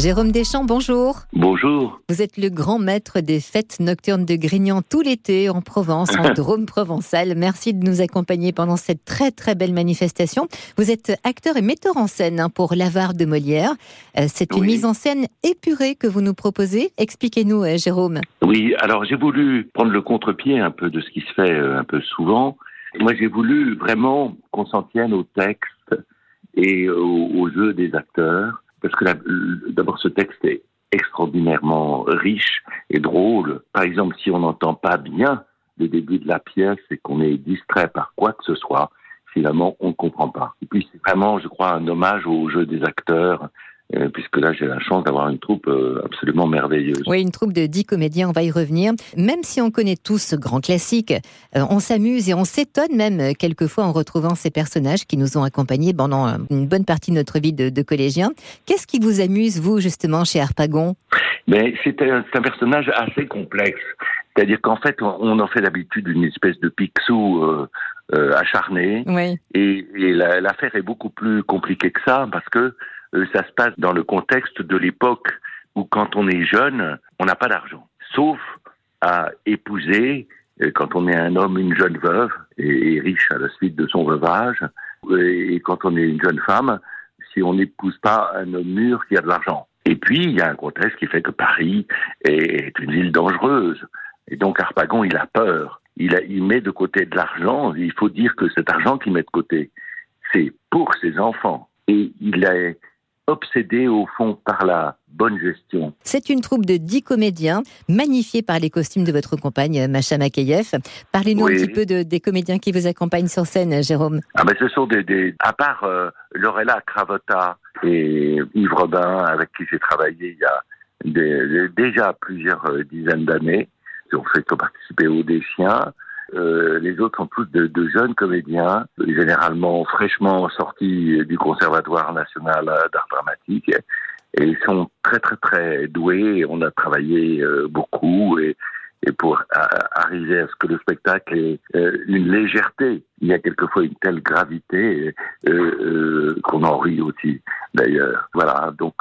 Jérôme Deschamps, bonjour. Bonjour. Vous êtes le grand maître des fêtes nocturnes de Grignan tout l'été en Provence, en Drôme provençal. Merci de nous accompagner pendant cette très très belle manifestation. Vous êtes acteur et metteur en scène hein, pour L'Avare de Molière. Euh, c'est une mise en scène épurée que vous nous proposez. Expliquez-nous, euh, Jérôme. Oui, alors j'ai voulu prendre le contre-pied un peu de ce qui se fait euh, un peu souvent. Moi, j'ai voulu vraiment qu'on s'en tienne au texte et au jeu des acteurs parce que d'abord ce texte est extraordinairement riche et drôle. Par exemple, si on n'entend pas bien le début de la pièce et qu'on est distrait par quoi que ce soit, finalement, on ne comprend pas. Et puis, c'est vraiment, je crois, un hommage au jeu des acteurs, euh, puisque là j'ai la chance d'avoir une troupe euh, absolument merveilleuse. Oui, une troupe de dix comédiens, on va y revenir. Même si on connaît tous ce grand classique, euh, on s'amuse et on s'étonne même quelquefois en retrouvant ces personnages qui nous ont accompagnés pendant une bonne partie de notre vie de, de collégiens. Qu'est-ce qui vous amuse, vous, justement, chez Harpagon? Mais c'est un, un, personnage assez complexe. C'est-à-dire qu'en fait, on, en fait d'habitude une espèce de pixou acharné. Oui. Et, et l'affaire est beaucoup plus compliquée que ça parce que euh, ça se passe dans le contexte de l'époque où quand on est jeune, on n'a pas d'argent. Sauf à épouser, euh, quand on est un homme, une jeune veuve, et, riche à la suite de son veuvage, et quand on est une jeune femme, si on n'épouse pas un homme mûr qui a de l'argent. Et puis, il y a un contexte qui fait que Paris est une ville dangereuse. Et donc, Harpagon, il a peur. Il, il met de côté de l'argent. Il faut dire que cet argent qu'il met de côté, c'est pour ses enfants. Et il est obsédé au fond par la bonne gestion. C'est une troupe de dix comédiens, magnifiés par les costumes de votre compagne Macha Makeyev. Parlez-nous un petit peu de, des comédiens qui vous accompagnent sur scène, Jérôme. Ah ben ce sont des, à part euh, Lorella Cravota et Yves Robin, avec qui j'ai travaillé il y a déjà plusieurs euh, dizaines d'années, qui ont fait participer au Déchien. Euh, les autres sont tous de, de, jeunes comédiens, généralement fraîchement sortis du Conservatoire national d'art dramatique. Et ils sont très très très doués. On a travaillé euh, beaucoup et, et pour arriver à ce que le spectacle ait euh, une légèreté. Il y a quelquefois une telle gravité qu'on en rit aussi. D'ailleurs, voilà. Donc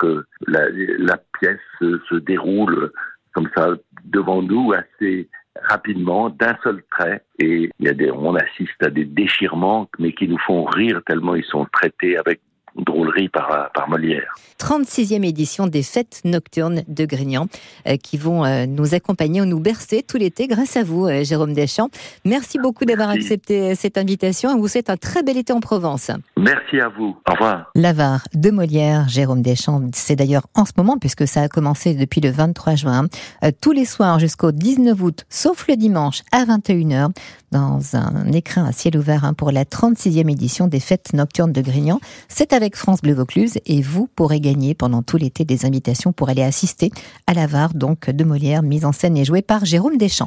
la, la, pièce se déroule comme ça devant nous assez rapidement, d'un seul trait, et il y a des, on assiste à des déchirements, mais qui nous font rire tellement ils sont traités avec drôlerie par, par Molière. 36e édition des fêtes nocturnes de Grignan euh, qui vont euh, nous accompagner, nous bercer tout l'été grâce à vous, euh, Jérôme Deschamps. Merci beaucoup d'avoir accepté cette invitation et vous souhaite un très bel été en Provence. Merci à vous. Au revoir. L'avare de Molière, Jérôme Deschamps, c'est d'ailleurs en ce moment puisque ça a commencé depuis le 23 juin, tous les soirs jusqu'au 19 août, sauf le dimanche à 21h, dans un écrin à ciel ouvert hein, pour la 36e édition des fêtes nocturnes de Grignan. C'est avec France Bleu Vaucluse et vous pourrez gagner pendant tout l'été des invitations pour aller assister à la VAR donc de Molière mise en scène et jouée par Jérôme Deschamps.